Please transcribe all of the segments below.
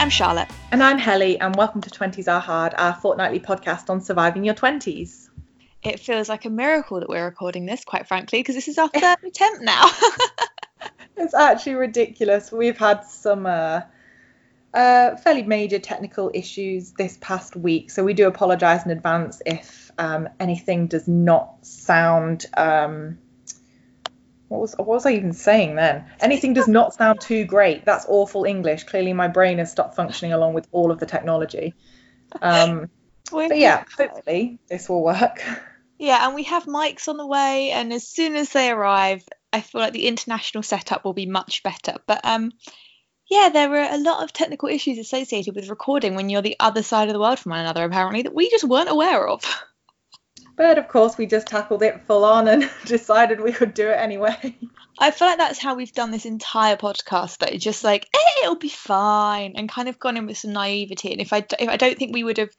I'm Charlotte. And I'm Helly, and welcome to 20s Are Hard, our fortnightly podcast on surviving your 20s. It feels like a miracle that we're recording this, quite frankly, because this is our third attempt now. it's actually ridiculous. We've had some uh, uh, fairly major technical issues this past week, so we do apologise in advance if um, anything does not sound. Um, what was what was I even saying then? Anything does not sound too great. That's awful English. Clearly, my brain has stopped functioning along with all of the technology. Um, but yeah, hopefully this will work. Yeah, and we have mics on the way, and as soon as they arrive, I feel like the international setup will be much better. But um, yeah, there were a lot of technical issues associated with recording when you're the other side of the world from one another, apparently, that we just weren't aware of. But of course, we just tackled it full on and decided we would do it anyway. I feel like that's how we've done this entire podcast, though. Just like eh, it'll be fine, and kind of gone in with some naivety. And if I if I don't think we would have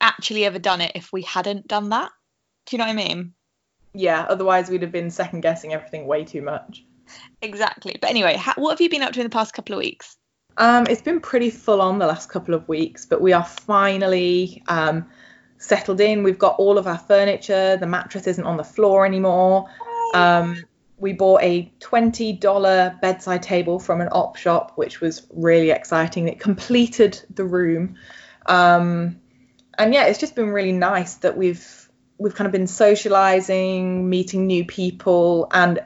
actually ever done it if we hadn't done that. Do you know what I mean? Yeah. Otherwise, we'd have been second guessing everything way too much. Exactly. But anyway, ha- what have you been up to in the past couple of weeks? Um, it's been pretty full on the last couple of weeks, but we are finally um, settled in. We've got all of our furniture. The mattress isn't on the floor anymore. Um, we bought a $20 bedside table from an op shop, which was really exciting. It completed the room. Um, and yeah, it's just been really nice that we've we've kind of been socializing, meeting new people, and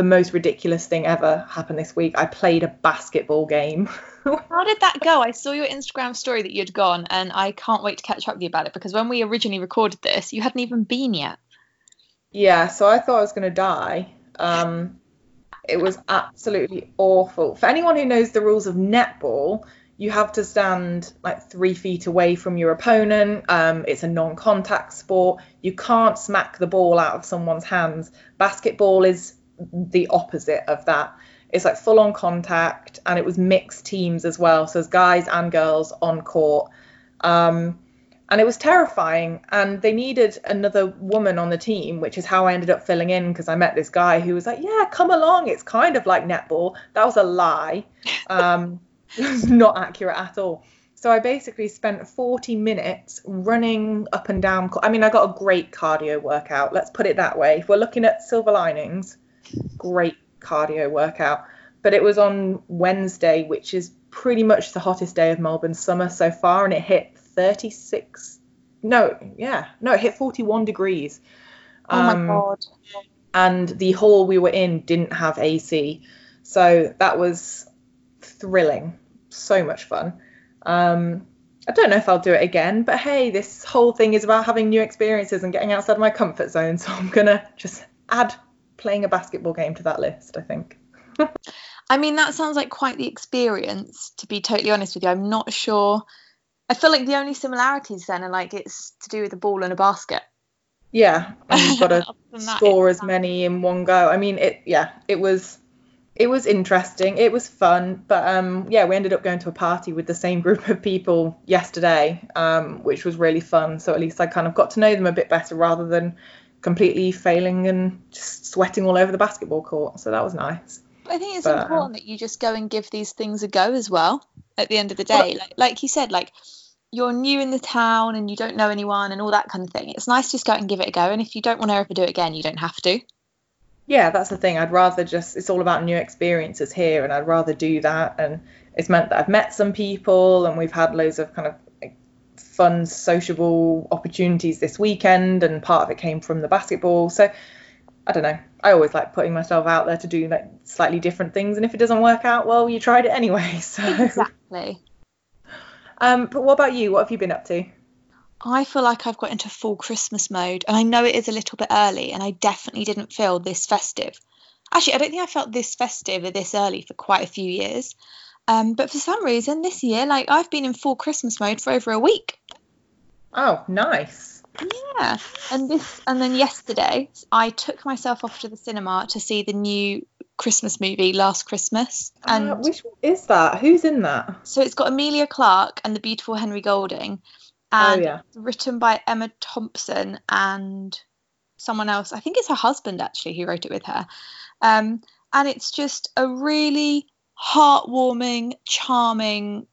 the most ridiculous thing ever happened this week. I played a basketball game. How did that go? I saw your Instagram story that you'd gone, and I can't wait to catch up with you about it because when we originally recorded this, you hadn't even been yet. Yeah, so I thought I was going to die. Um, it was absolutely awful. For anyone who knows the rules of netball, you have to stand like three feet away from your opponent. Um, it's a non contact sport. You can't smack the ball out of someone's hands. Basketball is the opposite of that. It's like full on contact, and it was mixed teams as well. So there's guys and girls on court. Um, and it was terrifying. And they needed another woman on the team, which is how I ended up filling in because I met this guy who was like, Yeah, come along. It's kind of like netball. That was a lie. Um, it was not accurate at all. So I basically spent 40 minutes running up and down. I mean, I got a great cardio workout. Let's put it that way. If we're looking at silver linings, great cardio workout. But it was on Wednesday, which is pretty much the hottest day of Melbourne summer so far, and it hit 36. No, yeah, no, it hit 41 degrees. Oh my um, god! And the hall we were in didn't have AC, so that was thrilling. So much fun. Um, I don't know if I'll do it again, but hey, this whole thing is about having new experiences and getting outside of my comfort zone. So I'm gonna just add playing a basketball game to that list. I think. I mean, that sounds like quite the experience. To be totally honest with you, I'm not sure. I feel like the only similarities then are like it's to do with a ball and a basket. Yeah, and you've got to score as many in one go. I mean, it. Yeah, it was it was interesting. It was fun, but um, yeah, we ended up going to a party with the same group of people yesterday, um, which was really fun. So at least I kind of got to know them a bit better rather than completely failing and just sweating all over the basketball court. So that was nice. I think it's but, um, important that you just go and give these things a go as well. At the end of the day, like like you said, like you're new in the town and you don't know anyone and all that kind of thing. It's nice to just go out and give it a go. And if you don't want to ever do it again, you don't have to yeah, that's the thing. I'd rather just, it's all about new experiences here, and I'd rather do that. And it's meant that I've met some people, and we've had loads of kind of fun, sociable opportunities this weekend, and part of it came from the basketball. So I don't know. I always like putting myself out there to do like slightly different things, and if it doesn't work out, well, you tried it anyway. So exactly. Um, but what about you? What have you been up to? I feel like I've got into full Christmas mode, and I know it is a little bit early, and I definitely didn't feel this festive. Actually, I don't think I felt this festive or this early for quite a few years. Um, but for some reason, this year, like I've been in full Christmas mode for over a week. Oh, nice. Yeah, and this, and then yesterday, I took myself off to the cinema to see the new Christmas movie, Last Christmas. Uh, and uh, which is that? Who's in that? So it's got Emilia Clarke and the beautiful Henry Golding Oh, and oh, yeah. written by Emma Thompson and someone else. I think it's her husband actually who wrote it with her. Um, and it's just a really heartwarming, charming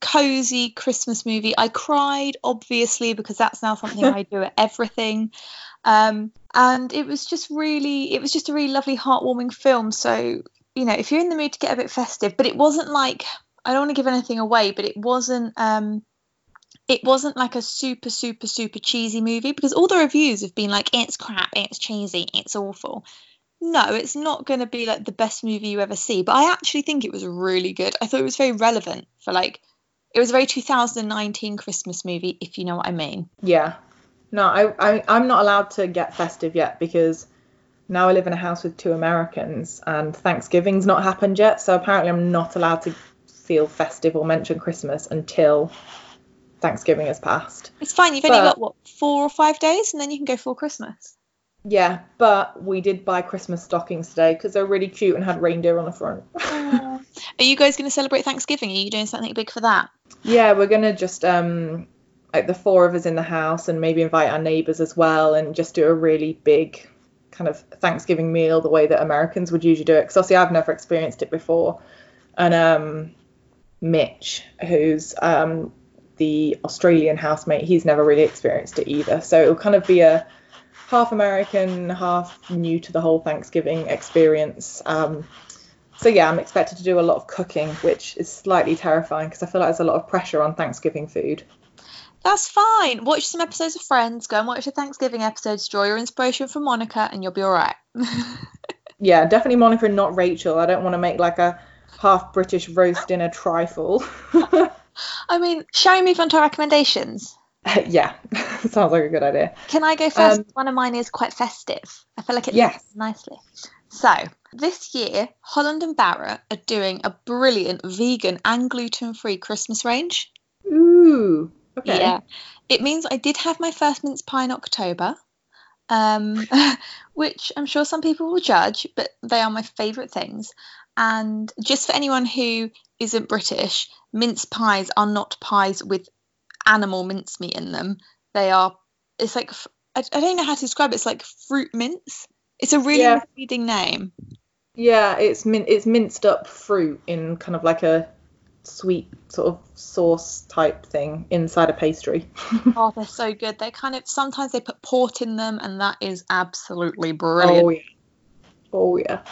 cozy Christmas movie. I cried, obviously, because that's now something I do at everything. Um, and it was just really, it was just a really lovely, heartwarming film. So, you know, if you're in the mood to get a bit festive, but it wasn't like, I don't want to give anything away, but it wasn't, um, it wasn't like a super, super, super cheesy movie because all the reviews have been like, it's crap, it's cheesy, it's awful no, it's not going to be like the best movie you ever see, but I actually think it was really good. I thought it was very relevant for like it was a very 2019 Christmas movie, if you know what I mean. Yeah. No, I, I I'm not allowed to get festive yet because now I live in a house with two Americans and Thanksgiving's not happened yet, so apparently I'm not allowed to feel festive or mention Christmas until Thanksgiving has passed. It's fine. You've but, only got what four or five days, and then you can go full Christmas. Yeah, but we did buy Christmas stockings today because they're really cute and had reindeer on the front. Are you guys going to celebrate Thanksgiving? Are you doing something big for that? Yeah, we're going to just um like the four of us in the house and maybe invite our neighbors as well and just do a really big kind of Thanksgiving meal the way that Americans would usually do it. Because obviously I've never experienced it before, and um, Mitch, who's um, the Australian housemate, he's never really experienced it either. So it'll kind of be a half American, half new to the whole Thanksgiving experience. Um, so yeah, I'm expected to do a lot of cooking, which is slightly terrifying because I feel like there's a lot of pressure on Thanksgiving food. That's fine. Watch some episodes of Friends. Go and watch the Thanksgiving episodes. Draw your inspiration from Monica, and you'll be all right. yeah, definitely Monica, and not Rachel. I don't want to make like a half British roast dinner trifle. I mean, shall we move on to our recommendations? yeah, sounds like a good idea. Can I go first? Um, One of mine is quite festive. I feel like it yes. nicely. So this year, Holland and Barrett are doing a brilliant vegan and gluten-free Christmas range. Ooh, okay. Yeah, it means I did have my first mince pie in October, um, which I'm sure some people will judge, but they are my favourite things. And just for anyone who isn't British, mince pies are not pies with animal mincemeat in them. They are. It's like I, I don't know how to describe it. It's like fruit mince. It's a really yeah. misleading name. Yeah, it's min- it's minced up fruit in kind of like a sweet sort of sauce type thing inside a pastry. oh, they're so good. They kind of sometimes they put port in them, and that is absolutely oh, brilliant. Oh yeah. Oh yeah.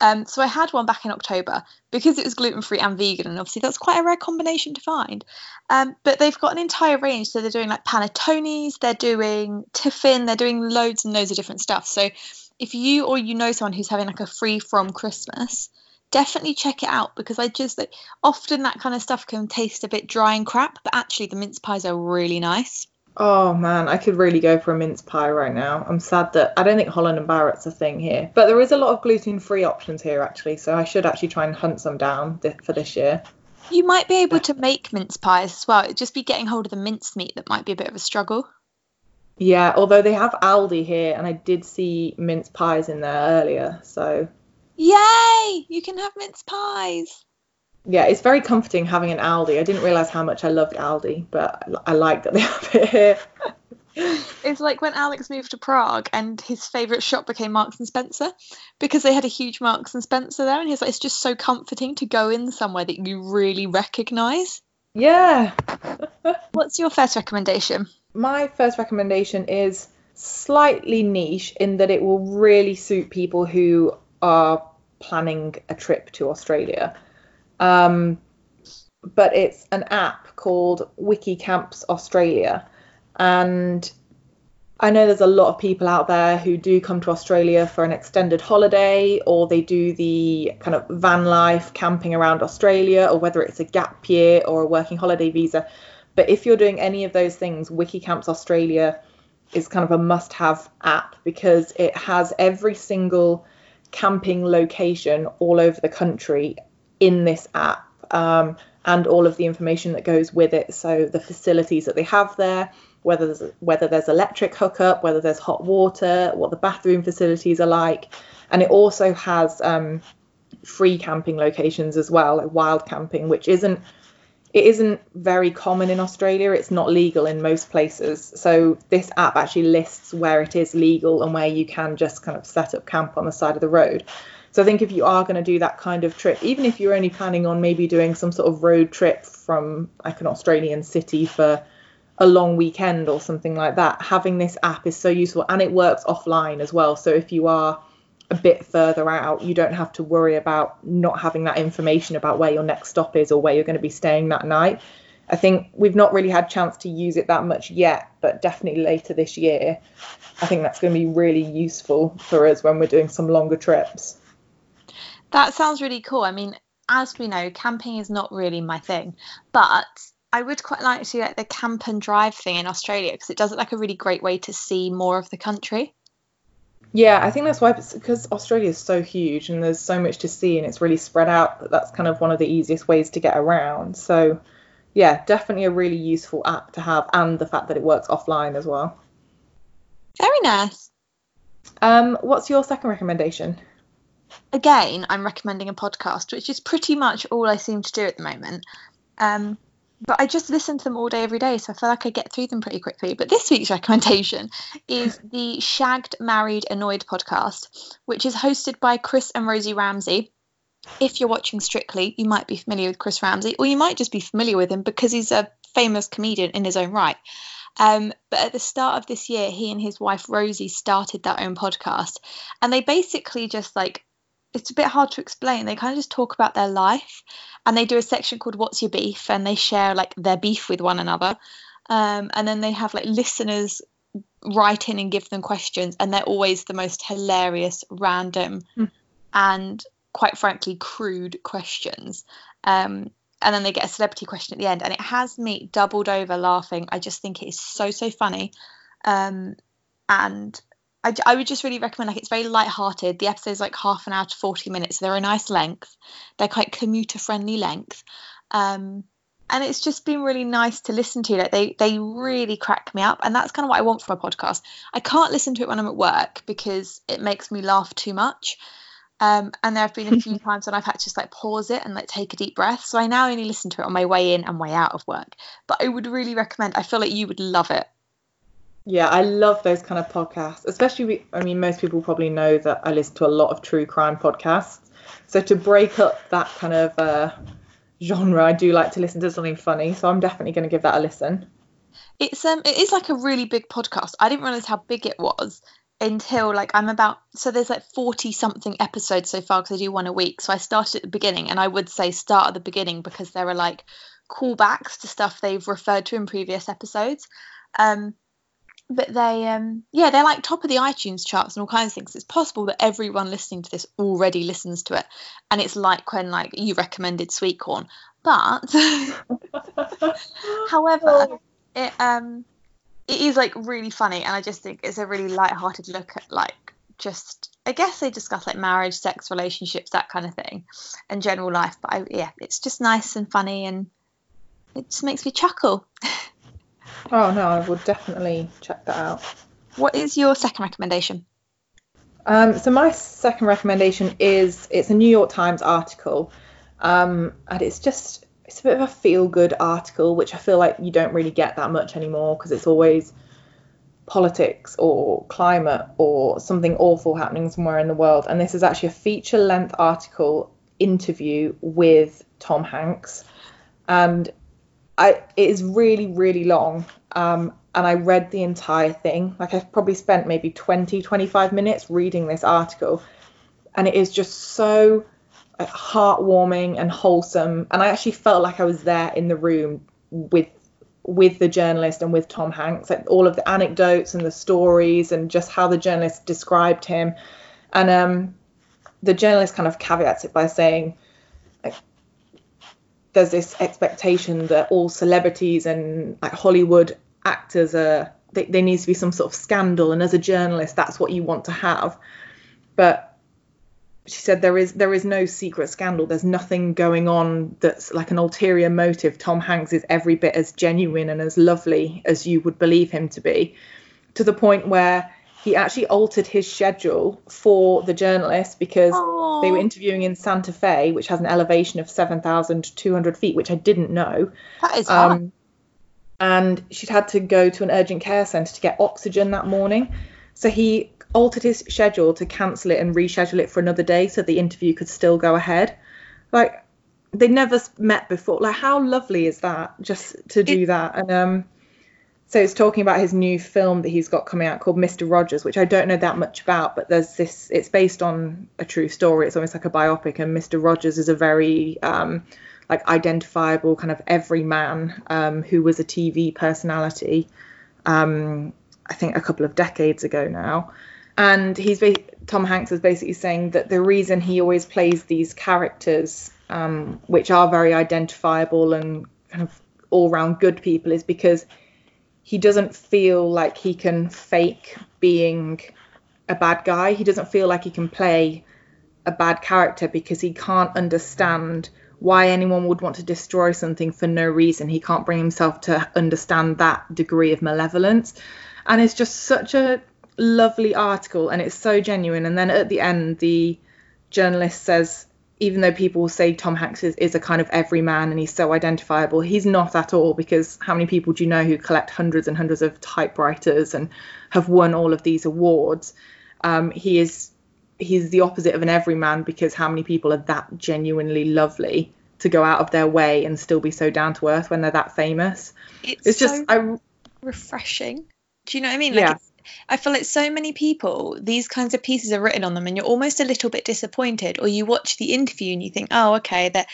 Um, so I had one back in October because it was gluten free and vegan, and obviously that's quite a rare combination to find. Um, but they've got an entire range, so they're doing like panettones, they're doing tiffin, they're doing loads and loads of different stuff. So if you or you know someone who's having like a free from Christmas, definitely check it out because I just like often that kind of stuff can taste a bit dry and crap, but actually the mince pies are really nice. Oh man, I could really go for a mince pie right now. I'm sad that I don't think Holland and Barrett's a thing here, but there is a lot of gluten-free options here actually, so I should actually try and hunt some down th- for this year. You might be able to make mince pies as well. It'd just be getting hold of the mince meat that might be a bit of a struggle. Yeah, although they have Aldi here, and I did see mince pies in there earlier, so. Yay! You can have mince pies yeah, it's very comforting having an Aldi. I didn't realize how much I loved Aldi, but I like that they have it here. it's like when Alex moved to Prague and his favourite shop became Marks and Spencer because they had a huge Marks and Spencer there, and he's like, it's just so comforting to go in somewhere that you really recognise. Yeah. What's your first recommendation? My first recommendation is slightly niche in that it will really suit people who are planning a trip to Australia. Um, but it's an app called WikiCamps Australia. And I know there's a lot of people out there who do come to Australia for an extended holiday or they do the kind of van life camping around Australia or whether it's a gap year or a working holiday visa. But if you're doing any of those things, WikiCamps Australia is kind of a must have app because it has every single camping location all over the country in this app um, and all of the information that goes with it. So the facilities that they have there, whether there's whether there's electric hookup, whether there's hot water, what the bathroom facilities are like, and it also has um, free camping locations as well, like wild camping, which isn't it isn't very common in Australia. It's not legal in most places. So this app actually lists where it is legal and where you can just kind of set up camp on the side of the road. So I think if you are going to do that kind of trip, even if you're only planning on maybe doing some sort of road trip from like an Australian city for a long weekend or something like that, having this app is so useful and it works offline as well. So if you are a bit further out, you don't have to worry about not having that information about where your next stop is or where you're going to be staying that night. I think we've not really had chance to use it that much yet, but definitely later this year, I think that's going to be really useful for us when we're doing some longer trips. That sounds really cool. I mean, as we know, camping is not really my thing, but I would quite like to do like the camp and drive thing in Australia because it does look like a really great way to see more of the country. Yeah, I think that's why because Australia is so huge and there's so much to see and it's really spread out that that's kind of one of the easiest ways to get around. So, yeah, definitely a really useful app to have and the fact that it works offline as well. Very nice. Um, what's your second recommendation? Again, I'm recommending a podcast, which is pretty much all I seem to do at the moment. Um, but I just listen to them all day, every day, so I feel like I get through them pretty quickly. But this week's recommendation is the Shagged, Married, Annoyed podcast, which is hosted by Chris and Rosie Ramsey. If you're watching Strictly, you might be familiar with Chris Ramsey, or you might just be familiar with him because he's a famous comedian in his own right. Um, but at the start of this year, he and his wife Rosie started their own podcast, and they basically just like it's a bit hard to explain. They kind of just talk about their life, and they do a section called "What's Your Beef," and they share like their beef with one another, um, and then they have like listeners write in and give them questions, and they're always the most hilarious, random, mm. and quite frankly crude questions. Um, and then they get a celebrity question at the end, and it has me doubled over laughing. I just think it is so so funny, um, and I, I would just really recommend like it's very light-hearted. The episode's like half an hour to forty minutes. So they're a nice length. They're quite commuter friendly length, um, and it's just been really nice to listen to. Like they they really crack me up, and that's kind of what I want from a podcast. I can't listen to it when I'm at work because it makes me laugh too much. Um, and there have been a few times when I've had to just like pause it and like take a deep breath. So I now only listen to it on my way in and way out of work. But I would really recommend. I feel like you would love it. Yeah, I love those kind of podcasts. Especially, I mean, most people probably know that I listen to a lot of true crime podcasts. So to break up that kind of uh, genre, I do like to listen to something funny. So I'm definitely going to give that a listen. It's um, it is like a really big podcast. I didn't realize how big it was until like I'm about so there's like 40 something episodes so far because I do one a week. So I started at the beginning and I would say start at the beginning because there are like callbacks to stuff they've referred to in previous episodes. Um, but they um yeah they're like top of the itunes charts and all kinds of things. It's possible that everyone listening to this already listens to it and it's like when like you recommended sweet corn but however oh. it um it is like really funny and i just think it's a really light-hearted look at like just i guess they discuss like marriage sex relationships that kind of thing and general life. But I, yeah it's just nice and funny and it just makes me chuckle oh no i would definitely check that out what is your second recommendation um, so my second recommendation is it's a new york times article um, and it's just it's a bit of a feel good article, which I feel like you don't really get that much anymore because it's always politics or climate or something awful happening somewhere in the world. And this is actually a feature length article interview with Tom Hanks. And I, it is really, really long. Um, and I read the entire thing. Like I've probably spent maybe 20, 25 minutes reading this article. And it is just so heartwarming and wholesome. And I actually felt like I was there in the room with with the journalist and with Tom Hanks, like all of the anecdotes and the stories and just how the journalist described him. And um, the journalist kind of caveats it by saying, there's this expectation that all celebrities and like Hollywood actors are they, there needs to be some sort of scandal, and as a journalist, that's what you want to have. But she said there is there is no secret scandal there's nothing going on that's like an ulterior motive tom hanks is every bit as genuine and as lovely as you would believe him to be to the point where he actually altered his schedule for the journalist because Aww. they were interviewing in Santa Fe, which has an elevation of 7,200 feet, which I didn't know. That is um, And she'd had to go to an urgent care centre to get oxygen that morning. So he altered his schedule to cancel it and reschedule it for another day so the interview could still go ahead. Like they never met before. Like how lovely is that just to do it, that? And um so it's talking about his new film that he's got coming out called Mr. Rogers, which I don't know that much about, but there's this it's based on a true story. It's almost like a biopic and Mr. Rogers is a very um like identifiable kind of everyman um, who was a TV personality. Um, I think a couple of decades ago now, and he's Tom Hanks is basically saying that the reason he always plays these characters, um, which are very identifiable and kind of all round good people, is because he doesn't feel like he can fake being a bad guy. He doesn't feel like he can play a bad character because he can't understand why anyone would want to destroy something for no reason. He can't bring himself to understand that degree of malevolence. And it's just such a lovely article and it's so genuine. And then at the end, the journalist says, even though people say Tom Hanks is, is a kind of everyman and he's so identifiable, he's not at all because how many people do you know who collect hundreds and hundreds of typewriters and have won all of these awards? Um, he is he's the opposite of an everyman because how many people are that genuinely lovely to go out of their way and still be so down to earth when they're that famous? It's, it's so just I, refreshing. Do you know what I mean? Like yeah. I feel like so many people, these kinds of pieces are written on them, and you're almost a little bit disappointed, or you watch the interview and you think, oh, okay, that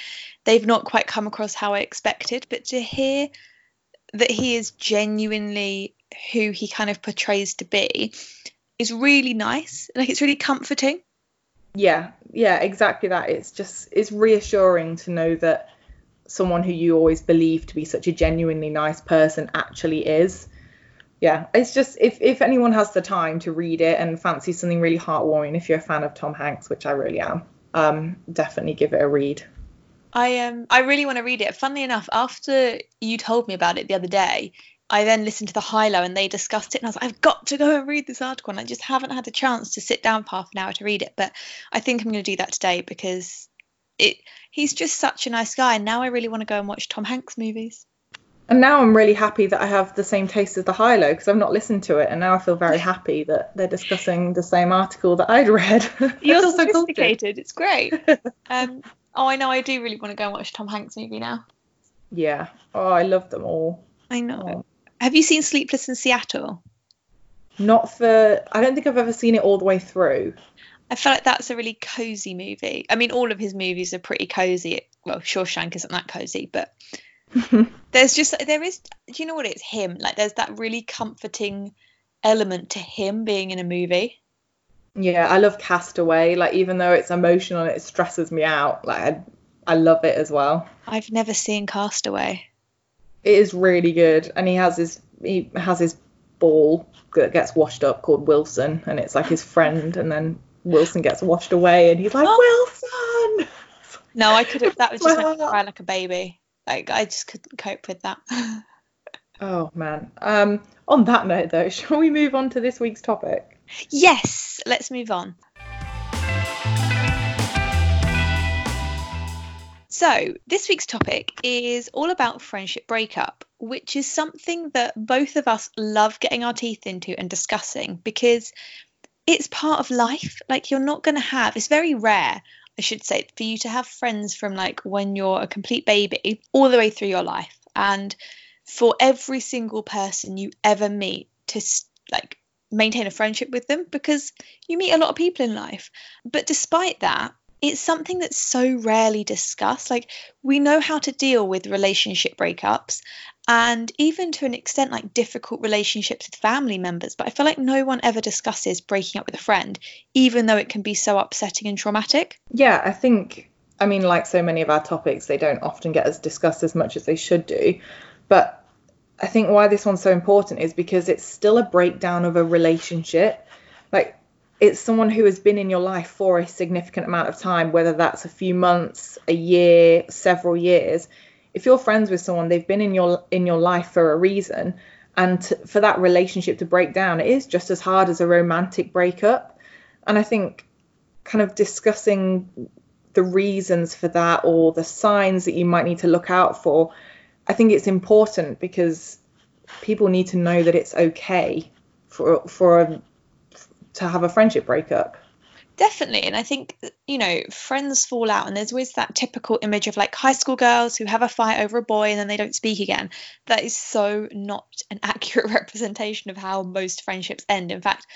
they've not quite come across how I expected. But to hear that he is genuinely who he kind of portrays to be is really nice. Like it's really comforting. Yeah, yeah, exactly that. It's just it's reassuring to know that someone who you always believe to be such a genuinely nice person actually is. Yeah, it's just if if anyone has the time to read it and fancy something really heartwarming, if you're a fan of Tom Hanks, which I really am, um, definitely give it a read. I um I really want to read it. Funnily enough, after you told me about it the other day, I then listened to the High Low and they discussed it and I was like, I've got to go and read this article and I just haven't had the chance to sit down for half an hour to read it. But I think I'm going to do that today because it he's just such a nice guy and now I really want to go and watch Tom Hanks movies. And now I'm really happy that I have the same taste as the high low because I've not listened to it and now I feel very happy that they're discussing the same article that I'd read. You're so sophisticated. It's great. um, oh, I know. I do really want to go and watch Tom Hanks movie now. Yeah. Oh, I love them all. I know. Oh. Have you seen Sleepless in Seattle? Not for. I don't think I've ever seen it all the way through. I feel like that's a really cozy movie. I mean, all of his movies are pretty cozy. Well, Shawshank isn't that cozy, but there's just there is. Do you know what it's him? Like, there's that really comforting element to him being in a movie. Yeah, I love Castaway. Like, even though it's emotional and it stresses me out, like I, I love it as well. I've never seen Castaway it is really good, and he has his he has his ball that gets washed up called Wilson, and it's like his friend, and then Wilson gets washed away, and he's like oh. Wilson. No, I couldn't. That was just like cry like a baby. Like I just couldn't cope with that. oh man. Um. On that note, though, shall we move on to this week's topic? Yes. Let's move on. So, this week's topic is all about friendship breakup, which is something that both of us love getting our teeth into and discussing because it's part of life. Like, you're not going to have, it's very rare, I should say, for you to have friends from like when you're a complete baby all the way through your life. And for every single person you ever meet to like maintain a friendship with them because you meet a lot of people in life. But despite that, it's something that's so rarely discussed. Like, we know how to deal with relationship breakups and even to an extent, like difficult relationships with family members. But I feel like no one ever discusses breaking up with a friend, even though it can be so upsetting and traumatic. Yeah, I think, I mean, like so many of our topics, they don't often get as discussed as much as they should do. But I think why this one's so important is because it's still a breakdown of a relationship. Like, it's someone who has been in your life for a significant amount of time, whether that's a few months, a year, several years. If you're friends with someone, they've been in your in your life for a reason, and to, for that relationship to break down, it is just as hard as a romantic breakup. And I think, kind of discussing the reasons for that or the signs that you might need to look out for, I think it's important because people need to know that it's okay for for a to have a friendship breakup. Definitely. And I think, you know, friends fall out, and there's always that typical image of like high school girls who have a fight over a boy and then they don't speak again. That is so not an accurate representation of how most friendships end. In fact,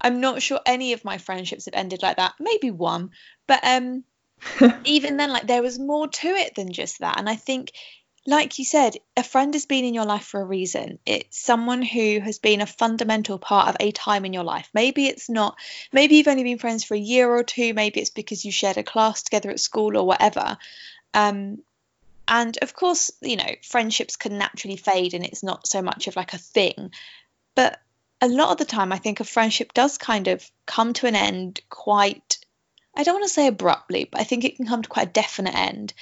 I'm not sure any of my friendships have ended like that. Maybe one. But um even then, like there was more to it than just that. And I think like you said, a friend has been in your life for a reason. It's someone who has been a fundamental part of a time in your life. Maybe it's not, maybe you've only been friends for a year or two, maybe it's because you shared a class together at school or whatever. Um, and of course, you know, friendships can naturally fade and it's not so much of like a thing. But a lot of the time, I think a friendship does kind of come to an end quite, I don't want to say abruptly, but I think it can come to quite a definite end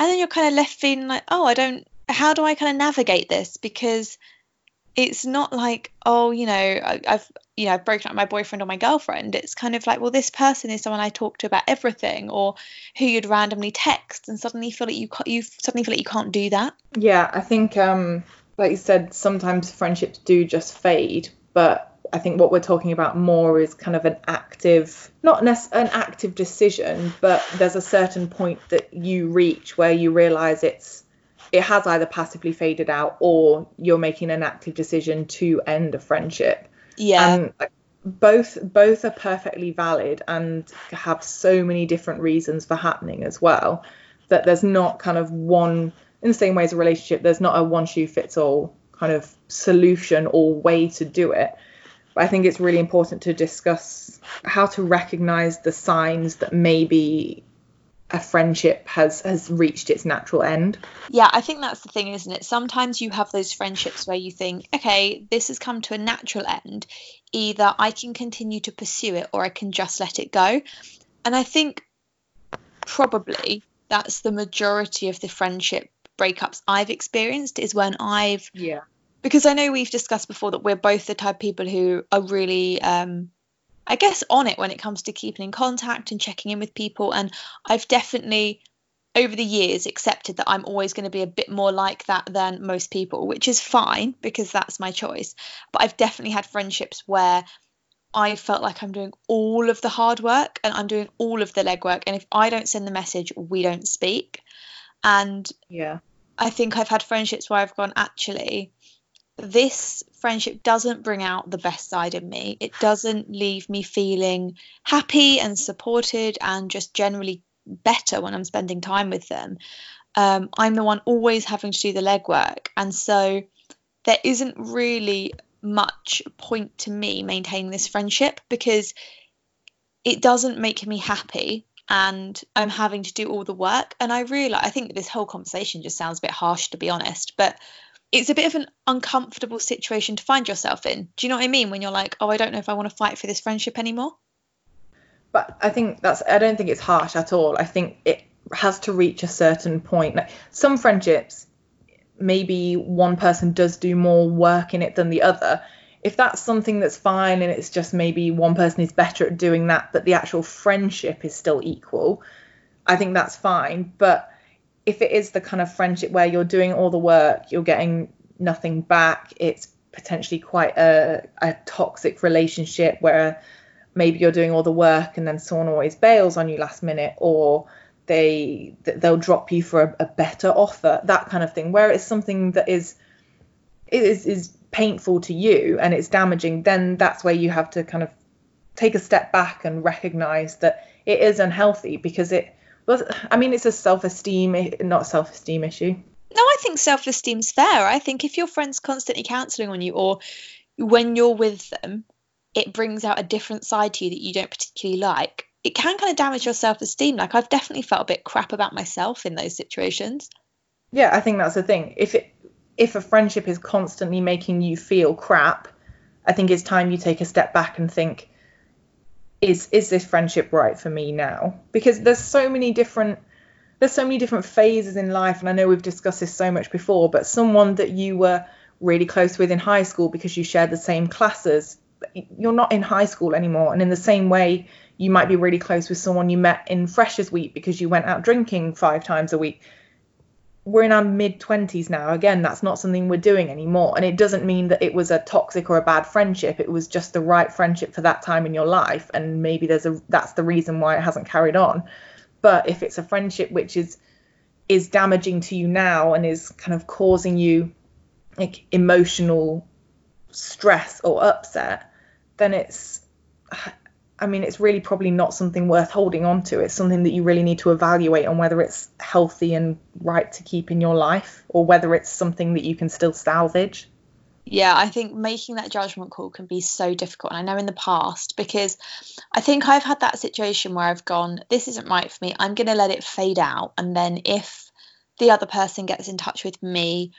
and then you're kind of left feeling like oh i don't how do i kind of navigate this? Because it's not like oh you know I, have you know i've broken up with my boyfriend or my girlfriend. It's kind of like well this person is someone i talk to about everything or who you'd randomly text and suddenly feel like you you suddenly feel like you can't do that. Yeah i think um like you said sometimes friendships do just fade but I think what we're talking about more is kind of an active, not an active decision, but there's a certain point that you reach where you realize it's it has either passively faded out or you're making an active decision to end a friendship. Yeah. And both both are perfectly valid and have so many different reasons for happening as well that there's not kind of one in the same way as a relationship there's not a one shoe fits all kind of solution or way to do it but I think it's really important to discuss how to recognize the signs that maybe a friendship has has reached its natural end. Yeah, I think that's the thing, isn't it? Sometimes you have those friendships where you think, okay, this has come to a natural end. Either I can continue to pursue it or I can just let it go. And I think probably that's the majority of the friendship breakups I've experienced is when I've yeah because I know we've discussed before that we're both the type of people who are really, um, I guess, on it when it comes to keeping in contact and checking in with people. And I've definitely, over the years, accepted that I'm always going to be a bit more like that than most people, which is fine because that's my choice. But I've definitely had friendships where I felt like I'm doing all of the hard work and I'm doing all of the legwork. And if I don't send the message, we don't speak. And yeah, I think I've had friendships where I've gone, actually, this friendship doesn't bring out the best side of me. It doesn't leave me feeling happy and supported and just generally better when I'm spending time with them. Um, I'm the one always having to do the legwork. And so there isn't really much point to me maintaining this friendship because it doesn't make me happy and I'm having to do all the work. And I realize, I think this whole conversation just sounds a bit harsh to be honest, but it's a bit of an uncomfortable situation to find yourself in. Do you know what I mean? When you're like, oh, I don't know if I want to fight for this friendship anymore. But I think that's, I don't think it's harsh at all. I think it has to reach a certain point. Like some friendships, maybe one person does do more work in it than the other. If that's something that's fine and it's just maybe one person is better at doing that, but the actual friendship is still equal, I think that's fine. But if it is the kind of friendship where you're doing all the work, you're getting nothing back, it's potentially quite a, a toxic relationship where maybe you're doing all the work and then someone always bails on you last minute or they they'll drop you for a, a better offer that kind of thing. Where it's something that is is is painful to you and it's damaging then that's where you have to kind of take a step back and recognize that it is unhealthy because it well, I mean, it's a self-esteem, eh, not self-esteem issue. No, I think self-esteem's fair. I think if your friend's constantly counselling on you, or when you're with them, it brings out a different side to you that you don't particularly like. It can kind of damage your self-esteem. Like I've definitely felt a bit crap about myself in those situations. Yeah, I think that's the thing. If it if a friendship is constantly making you feel crap, I think it's time you take a step back and think, is is this friendship right for me now? Because there's so many different there's so many different phases in life, and I know we've discussed this so much before, but someone that you were really close with in high school because you shared the same classes, you're not in high school anymore. And in the same way, you might be really close with someone you met in Freshers Week because you went out drinking five times a week. We're in our mid 20s now. Again that's not something we're doing anymore. And it doesn't mean that it was a toxic or a bad friendship. It was just the right friendship for that time in your life. And maybe there's a that's the reason why it hasn't carried on. But if it's a friendship which is is damaging to you now and is kind of causing you like emotional stress or upset then it's I mean, it's really probably not something worth holding on to. It's something that you really need to evaluate on whether it's healthy and right to keep in your life or whether it's something that you can still salvage. Yeah, I think making that judgment call can be so difficult. And I know in the past, because I think I've had that situation where I've gone, this isn't right for me. I'm going to let it fade out. And then if the other person gets in touch with me,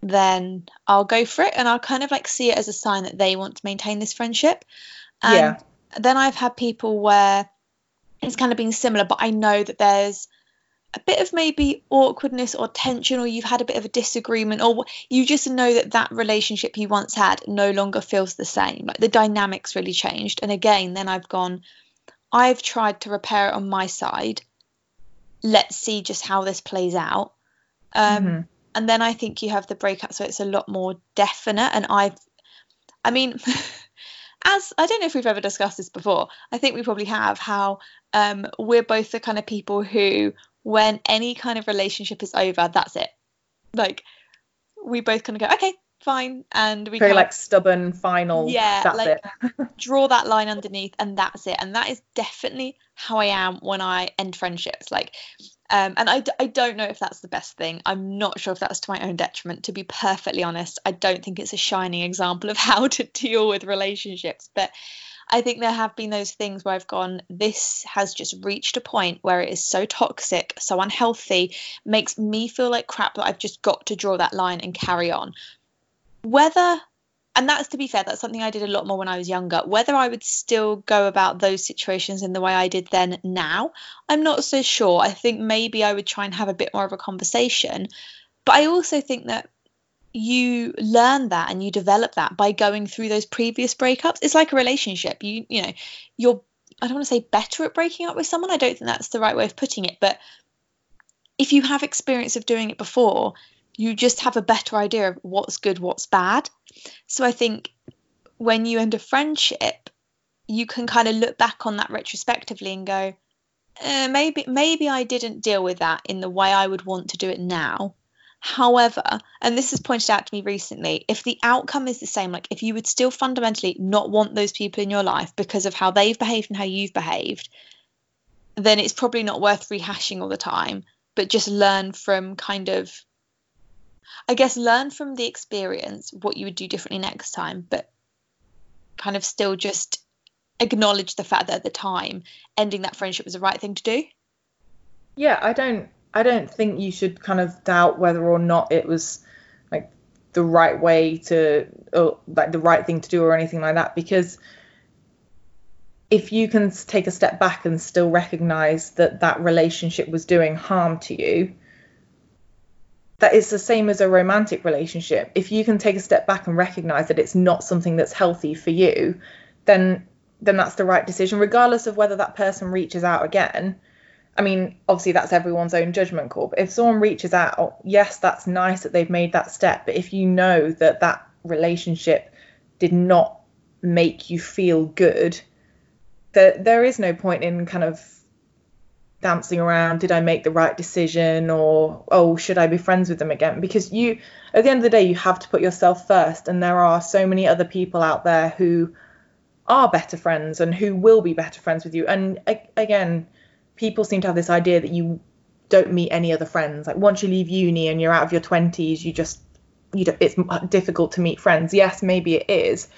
then I'll go for it. And I'll kind of like see it as a sign that they want to maintain this friendship. And yeah then I've had people where it's kind of been similar, but I know that there's a bit of maybe awkwardness or tension, or you've had a bit of a disagreement, or you just know that that relationship you once had no longer feels the same. Like the dynamics really changed. And again, then I've gone, I've tried to repair it on my side. Let's see just how this plays out. Um, mm-hmm. And then I think you have the breakup, so it's a lot more definite. And I've, I mean, as I don't know if we've ever discussed this before, I think we probably have, how um, we're both the kind of people who, when any kind of relationship is over, that's it. Like, we both kind of go, okay, fine, and we very like stubborn, final. Yeah, that's like it. draw that line underneath, and that's it. And that is definitely how I am when I end friendships. Like, um, and I, I don't know if that's the best thing. I'm not sure if that's to my own detriment, to be perfectly honest. I don't think it's a shining example of how to deal with relationships. But I think there have been those things where I've gone, this has just reached a point where it is so toxic, so unhealthy, makes me feel like crap that I've just got to draw that line and carry on. Whether and that's to be fair that's something i did a lot more when i was younger. Whether i would still go about those situations in the way i did then now i'm not so sure. I think maybe i would try and have a bit more of a conversation. But i also think that you learn that and you develop that by going through those previous breakups. It's like a relationship. You you know you're i don't want to say better at breaking up with someone. I don't think that's the right way of putting it. But if you have experience of doing it before you just have a better idea of what's good, what's bad. So I think when you end a friendship, you can kind of look back on that retrospectively and go, eh, maybe maybe I didn't deal with that in the way I would want to do it now. However, and this has pointed out to me recently, if the outcome is the same, like if you would still fundamentally not want those people in your life because of how they've behaved and how you've behaved, then it's probably not worth rehashing all the time, but just learn from kind of I guess learn from the experience what you would do differently next time, but kind of still just acknowledge the fact that at the time ending that friendship was the right thing to do. Yeah, I don't I don't think you should kind of doubt whether or not it was like the right way to or like the right thing to do or anything like that because if you can take a step back and still recognize that that relationship was doing harm to you that is the same as a romantic relationship. If you can take a step back and recognize that it's not something that's healthy for you, then then that's the right decision, regardless of whether that person reaches out again. I mean, obviously that's everyone's own judgment call. But if someone reaches out, yes, that's nice that they've made that step. But if you know that that relationship did not make you feel good, that there is no point in kind of dancing around did i make the right decision or oh should i be friends with them again? Because you at the end of the day you have to put yourself first and there are so many other people out there who are better friends and who will be better friends with you. And again people seem to have this idea that you don't meet any other friends. Like once you leave uni and you're out of your 20s you just you don't, it's difficult to meet friends. Yes maybe it is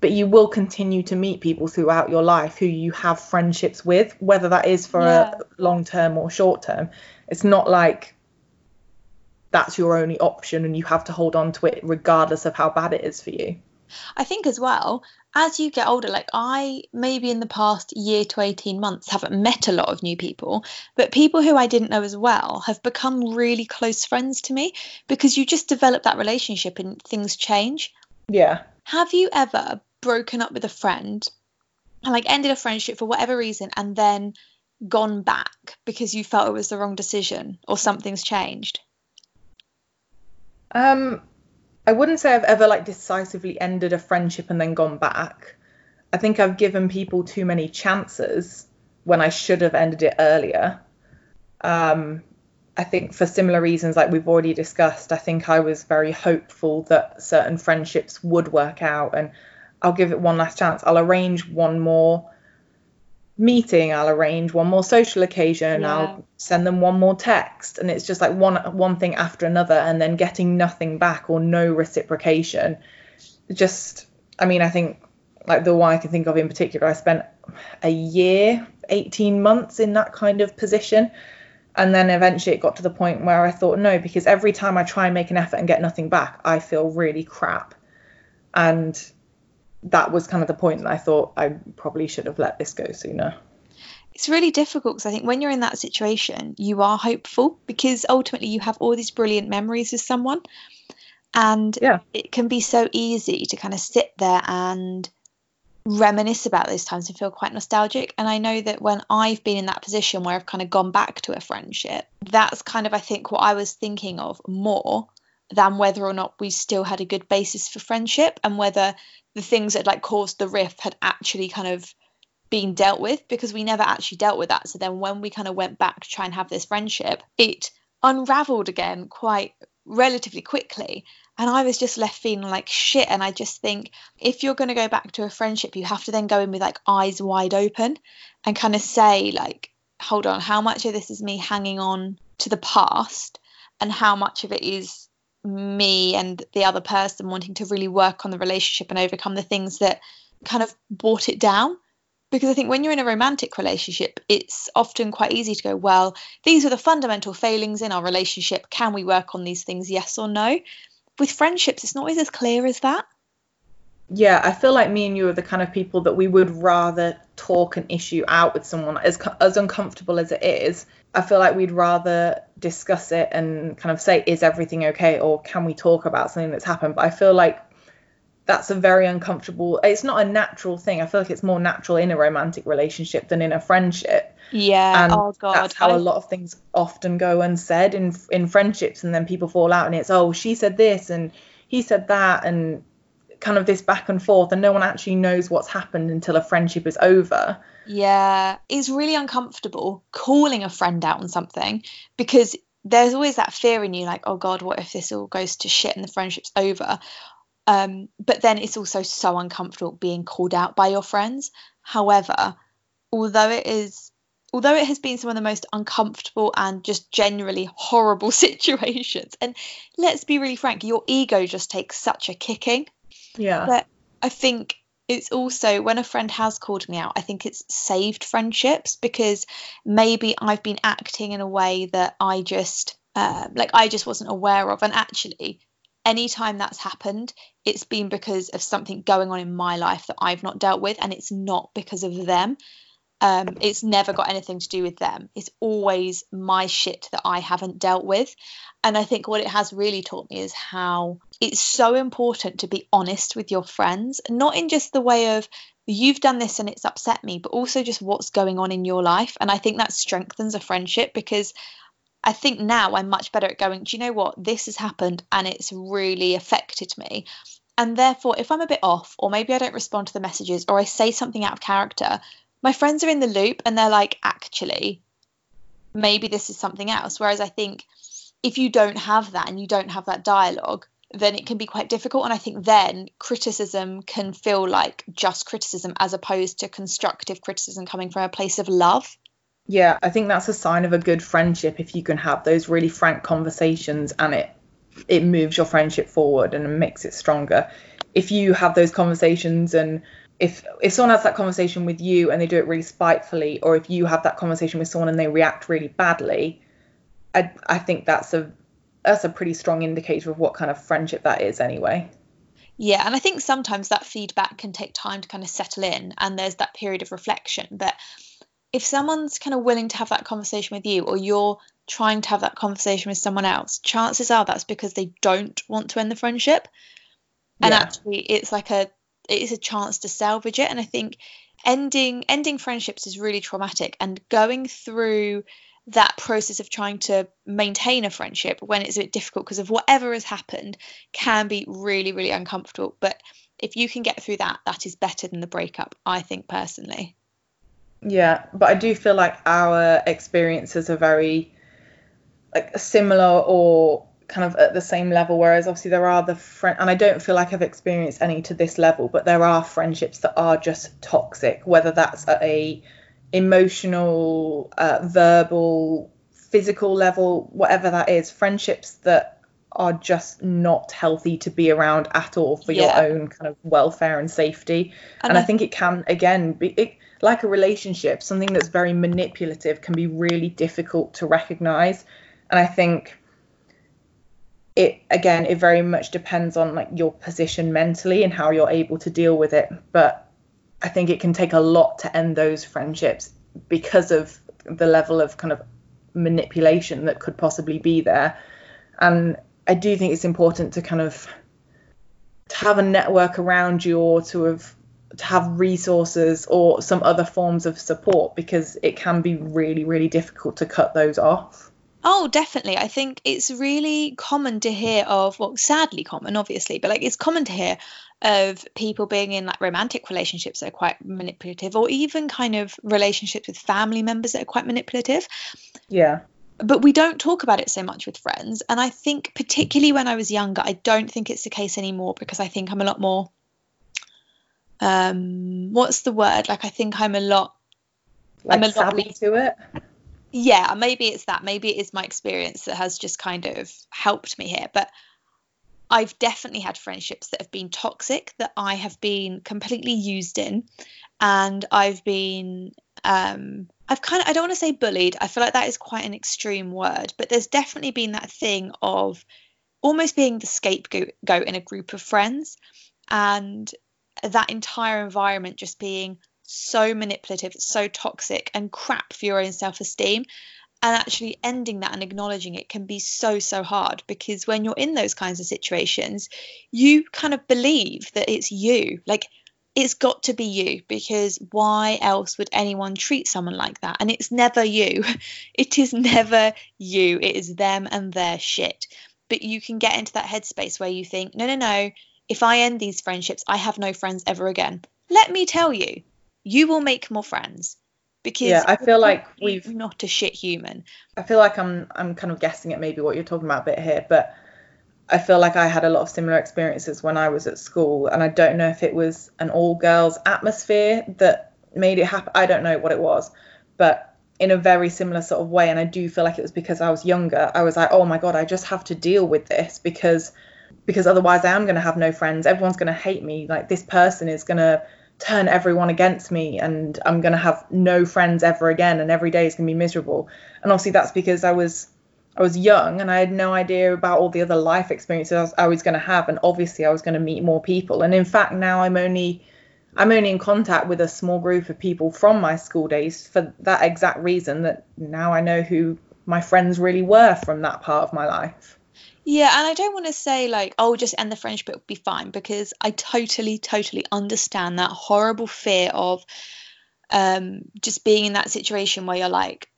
but you will continue to meet people throughout your life who you have friendships with, whether that is for yeah. a long term or short term. It's not like that's your only option and you have to hold on to it regardless of how bad it is for you. I think as well, as you get older, like I maybe in the past year to 18 months haven't met a lot of new people, but people who I didn't know as well have become really close friends to me because you just develop that relationship and things change. Yeah. Have you ever broken up with a friend and like ended a friendship for whatever reason and then gone back because you felt it was the wrong decision or something's changed? Um, I wouldn't say I've ever like decisively ended a friendship and then gone back. I think I've given people too many chances when I should have ended it earlier. Um, I think for similar reasons, like we've already discussed, I think I was very hopeful that certain friendships would work out, and I'll give it one last chance. I'll arrange one more meeting, I'll arrange one more social occasion, Yeah. I'll send them one more text, and it's just like one one thing after another, and then getting nothing back or no reciprocation. Just, I mean, I think like the one I can think of in particular, I spent a year, 18 months in that kind of position. And then eventually it got to the point where I thought, no, because every time I try and make an effort and get nothing back, I feel really crap. And that was kind of the point that I thought I probably should have let this go sooner. It's really difficult because I think when you're in that situation, you are hopeful because ultimately you have all these brilliant memories with someone. And Yeah. it can be so easy to kind of sit there and reminisce about those times and feel quite nostalgic. And I know that when I've been in that position where I've kind of gone back to a friendship, that's kind of, I think, what I was thinking of more than whether or not we still had a good basis for friendship and whether the things that like caused the rift had actually kind of been dealt with because we never actually dealt with that. So then when we kind of went back to try and have this friendship, it unraveled again quite relatively quickly. And I was just left feeling like shit. And I just think if you're going to go back to a friendship, you have to then go in with like eyes wide open and kind of say, like, hold on, how much of this is me hanging on to the past and how much of it is me and the other person wanting to really work on the relationship and overcome the things that kind of brought it down because I think when you're in a romantic relationship, it's often quite easy to go, well, these are the fundamental failings in our relationship. Can we work on these things, yes or no? With friendships, it's not always as clear as that. Yeah, I feel like me and you are the kind of people that we would rather talk an issue out with someone as as uncomfortable as it is. I feel like we'd rather discuss it and kind of say is everything okay or can we talk about something that's happened. But I feel like that's a very uncomfortable it's not a natural thing. I feel like it's more natural in a romantic relationship than in a friendship. Yeah. And oh God. that's how I- a lot of things often go unsaid in in friendships and then people fall out and it's oh she said this and he said that and kind of this back and forth and no one actually knows what's happened until a friendship is over. Yeah, it's really uncomfortable calling a friend out on something because there's always that fear in you, like, oh God, what if this all goes to shit and the friendship's over? Um, but then it's also so uncomfortable being called out by your friends. However, although it is, although it has been some of the most uncomfortable and just generally horrible situations, and let's be really frank, your ego just takes such a kicking. Yeah. But I think it's also when a friend has called me out, I think it's saved friendships because maybe I've been acting in a way that I just uh, like I just wasn't aware of, and actually. Anytime that's happened, it's been because of something going on in my life that I've not dealt with, and it's not because of them. Um, it's never got anything to do with them. It's always my shit that I haven't dealt with. And I think what it has really taught me is how it's so important to be honest with your friends, not in just the way of you've done this and it's upset me, but also just what's going on in your life. And I think that strengthens a friendship because I think now I'm much better at going, do you know what? This has happened and it's really affected me. And therefore, if I'm a bit off, or maybe I don't respond to the messages, or I say something out of character, my friends are in the loop and they're like, actually, maybe this is something else. Whereas I think if you don't have that and you don't have that dialogue, then it can be quite difficult. And I think then criticism can feel like just criticism as opposed to constructive criticism coming from a place of love. Yeah, I think that's a sign of a good friendship if you can have those really frank conversations and it it moves your friendship forward and makes it stronger. If you have those conversations and if if someone has that conversation with you and they do it really spitefully, or if you have that conversation with someone and they react really badly, I I think that's a that's a pretty strong indicator of what kind of friendship that is anyway. Yeah, and I think sometimes that feedback can take time to kind of settle in, and there's that period of reflection. But if someone's kind of willing to have that conversation with you, or you're trying to have that conversation with someone else, chances are that's because they don't want to end the friendship. And Yeah. actually, it's like a it's a chance to salvage it. And I think ending ending friendships is really traumatic, and going through that process of trying to maintain a friendship when it's a bit difficult because of whatever has happened can be really really uncomfortable but if you can get through that that is better than the breakup i think personally yeah but i do feel like our experiences are very like similar or kind of at the same level whereas obviously there are the friend and I don't feel like I've experienced any to this level but there are friendships that are just toxic whether that's at a emotional uh, verbal physical level whatever that is friendships that are just not healthy to be around at all for yeah. your own kind of welfare and safety. And, and I, I, think it can again be it, like a relationship something that's very manipulative can be really difficult to recognize. And I think it again it very much depends on like your position mentally and how you're able to deal with it. But i think it can take a lot to end those friendships because of the level of kind of manipulation that could possibly be there. And i do think it's important to kind of to have a network around you or to have to have resources or some other forms of support because it can be really really difficult to cut those off Oh, definitely. I think it's really common to hear of, well, sadly common, obviously, but like it's common to hear of people being in like romantic relationships that are quite manipulative, or even kind of relationships with family members that are quite manipulative. Yeah. But we don't talk about it so much with friends. And I think, particularly when I was younger, I don't think it's the case anymore because I think I'm a lot more. Um, what's the word? Like, I think I'm a lot. Like I'm a savvy lot to it yeah, maybe it's that. Maybe it is my experience that has just kind of helped me here. But I've definitely had friendships that have been toxic, that I have been completely used in, and I've been, um, I've kind of, I don't want to say bullied. I feel like that is quite an extreme word, but there's definitely been that thing of almost being the scapegoat in a group of friends, and that entire environment just being so manipulative, so toxic, and crap for your own self esteem. And actually ending that and acknowledging it can be so, so hard because when you're in those kinds of situations, you kind of believe that it's you. Like, it's got to be you because why else would anyone treat someone like that? And it's never you. It is never you. It is them and their shit. But you can get into that headspace where you think, no, no, no. If I end these friendships, I have no friends ever again. Let me tell you, you will make more friends because yeah, I feel like we've not a shit human. I feel like I'm I'm kind of guessing at maybe what you're talking about a bit here, but I feel like I had a lot of similar experiences when I was at school, and I don't know if it was an all girls atmosphere that made it happen. I don't know what it was, but in a very similar sort of way. And I do feel like it was because I was younger. I was like, oh my god, I just have to deal with this because because otherwise I am going to have no friends. Everyone's going to hate me. Like this person is going to turn everyone against me and I'm going to have no friends ever again and every day is going to be miserable. And obviously that's because I was I was young and I had no idea about all the other life experiences I was, was going to have and obviously I was going to meet more people. And in fact now I'm only I'm only in contact with a small group of people from my school days for that exact reason that now I know who my friends really were from that part of my life. Yeah, and I don't want to say like, oh, just end the friendship, it'll be fine, because I totally, totally understand that horrible fear of um, just being in that situation where you're like,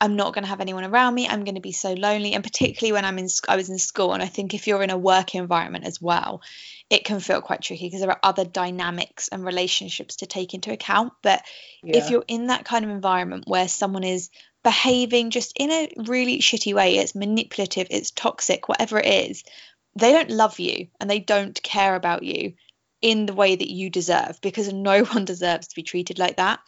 I'm not going to have anyone around me. I'm going to be so lonely, and particularly when I'm in, I was in school, and I think if you're in a work environment as well, it can feel quite tricky because there are other dynamics and relationships to take into account. But yeah. if you're in that kind of environment where someone is behaving just in a really shitty way, it's manipulative, it's toxic, whatever it is, they don't love you and they don't care about you in the way that you deserve because no one deserves to be treated like that.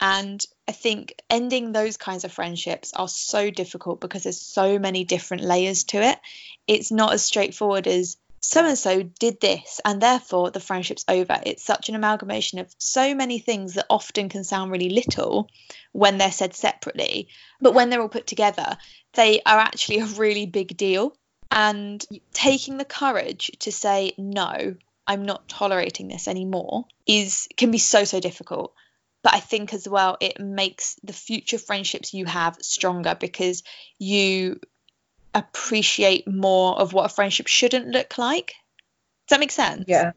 And I think ending those kinds of friendships are so difficult because there's so many different layers to it. It's not as straightforward as so and so did this and therefore the friendship's over. It's such an amalgamation of so many things that often can sound really little when they're said separately, but when they're all put together, they are actually a really big deal. And taking the courage to say, no, I'm not tolerating this anymore is can be so so difficult but I think as well it makes the future friendships you have stronger because you appreciate more of what a friendship shouldn't look like. Does that make sense? Yeah.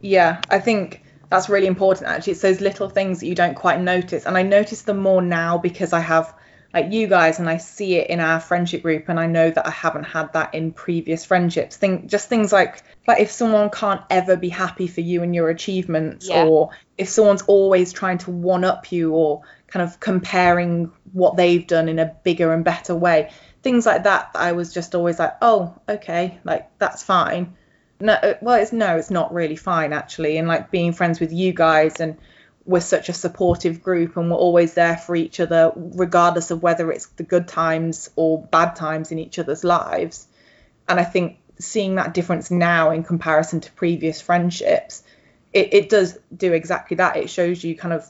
Yeah. I think that's really important actually. It's those little things that you don't quite notice. And I notice them more now because I have like you guys and I see it in our friendship group and I know that I haven't had that in previous friendships. Think just things like like if someone can't ever be happy for you and your achievements Yeah. or if someone's always trying to one up you or kind of comparing what they've done in a bigger and better way. Things like that I was just always like, "Oh, okay, like that's fine." No, uh, well, it's no, it's not really fine actually. And like being friends with you guys and we're such a supportive group and we're always there for each other regardless of whether it's the good times or bad times in each other's lives. And i think seeing that difference now in comparison to previous friendships it, it does do exactly that. It shows you kind of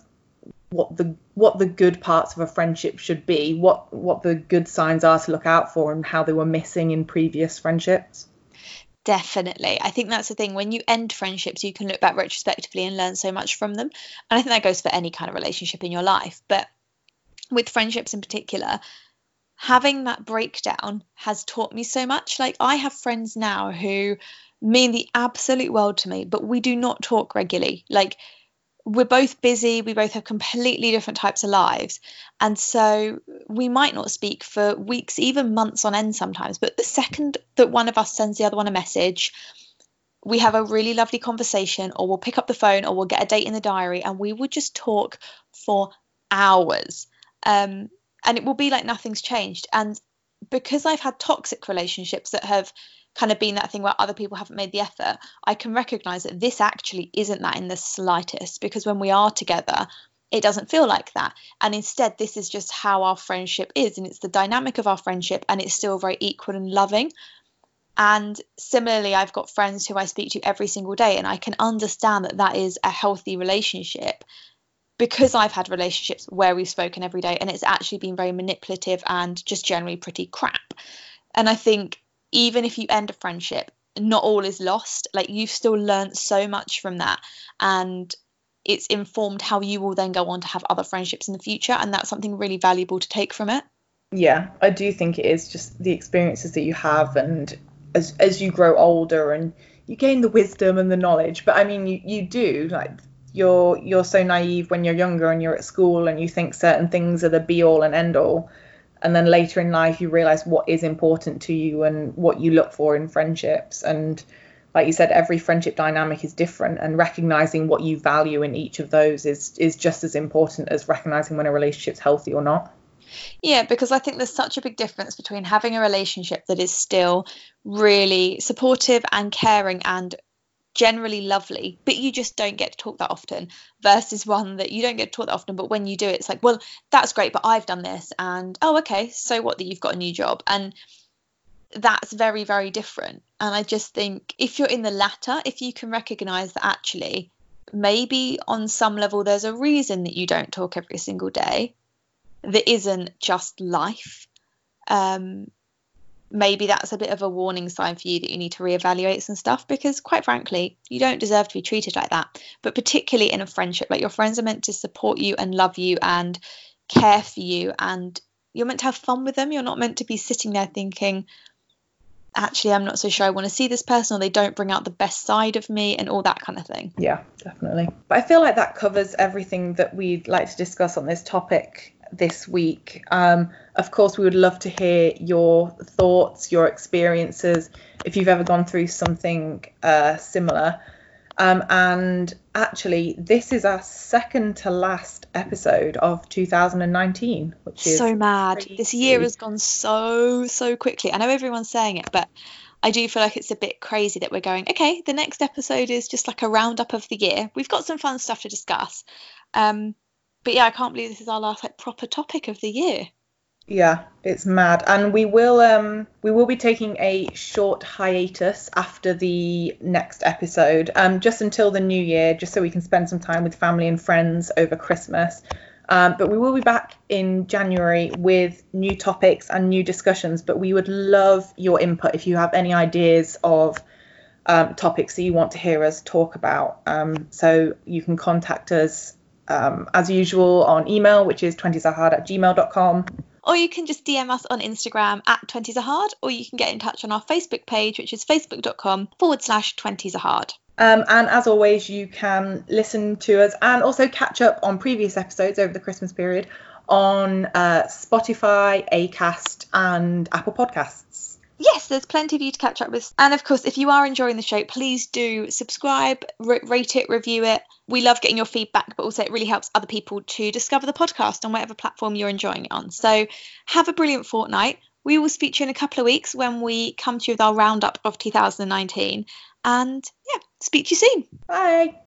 what the what the good parts of a friendship should be what what the good signs are to look out for and how they were missing in previous friendships Definitely. I think that's the thing. When you end friendships, you can look back retrospectively and learn so much from them. And I think that goes for any kind of relationship in your life. But with friendships in particular, having that breakdown has taught me so much. Like, I have friends now who mean the absolute world to me, but we do not talk regularly. Like, we're both busy, we both have completely different types of lives. And so we might not speak for weeks, even months on end sometimes. But the second that one of us sends the other one a message, we have a really lovely conversation, or we'll pick up the phone, or we'll get a date in the diary, and we will just talk for hours. Um, and it will be like nothing's changed. And because I've had toxic relationships that have kind of been that thing where other people haven't made the effort, I can recognize that this actually isn't that in the slightest because when we are together, it doesn't feel like that. And instead, this is just how our friendship is, and it's the dynamic of our friendship, and it's still very equal and loving. And similarly, I've got friends who I speak to every single day, and I can understand that that is a healthy relationship because I've had relationships where we've spoken every day and it's actually been very manipulative and just generally pretty crap. And I think even if you end a friendship, not all is lost. Like you've still learned so much from that. And it's informed how you will then go on to have other friendships in the future. And that's something really valuable to take from it. yeah i do think it is just the experiences that you have and as as you grow older and you gain the wisdom and the knowledge but i mean you, you do like you're you're so naive when you're younger and you're at school and you think certain things are the be all and end all and then later in life you realize what is important to you and what you look for in friendships. And like you said every friendship dynamic is different and recognizing what you value in each of those is is just as important as recognizing when a relationship's healthy or not. Yeah, because I think there's such a big difference between having a relationship that is still really supportive and caring and generally lovely, but you just don't get to talk that often, versus one that you don't get to talk that often, but when you do, it's like, well, that's great, but I've done this, and oh, okay, so what that you've got a new job, and that's very, very different. And I just think if you're in the latter, if you can recognize that actually, maybe on some level, there's a reason that you don't talk every single day that isn't just life. Um, maybe that's a bit of a warning sign for you that you need to reevaluate some stuff because, quite frankly, you don't deserve to be treated like that. But particularly in a friendship, like your friends are meant to support you and love you and care for you, and you're meant to have fun with them. You're not meant to be sitting there thinking, actually, I'm not so sure I want to see this person, or they don't bring out the best side of me, and all that kind of thing. Yeah, definitely. But I feel like that covers everything that we'd like to discuss on this topic this week. Um, of course, we would love to hear your thoughts, your experiences, if you've ever gone through something uh, similar. Um, and actually, this is our second to last episode of 2019, which is so mad. This year has gone so so quickly. I know everyone's saying it, but I do feel like it's a bit crazy that we're going. Okay, the next episode is just like a roundup of the year. We've got some fun stuff to discuss, um, but yeah, I can't believe this is our last like proper topic of the year. Yeah, it's mad. And we will um we will be taking a short hiatus after the next episode, um just until the new year, just so we can spend some time with family and friends over Christmas. Um, but we will be back in January with new topics and new discussions. But we would love your input if you have any ideas of um, topics that you want to hear us talk about. Um, so you can contact us um, as usual on email, which is 20sahard at gmail.com. Or you can just DM us on Instagram at 20s are hard, or you can get in touch on our Facebook page, which is facebook.com forward slash 20s are hard. Um, and as always, you can listen to us and also catch up on previous episodes over the Christmas period on uh, Spotify, Acast, and Apple Podcasts. Yes, there's plenty of you to catch up with. And of course, if you are enjoying the show, please do subscribe, r- rate it, review it. We love getting your feedback, but also it really helps other people to discover the podcast on whatever platform you're enjoying it on. So have a brilliant fortnight. We will speak to you in a couple of weeks when we come to you with our roundup of 2019. And yeah, speak to you soon. Bye.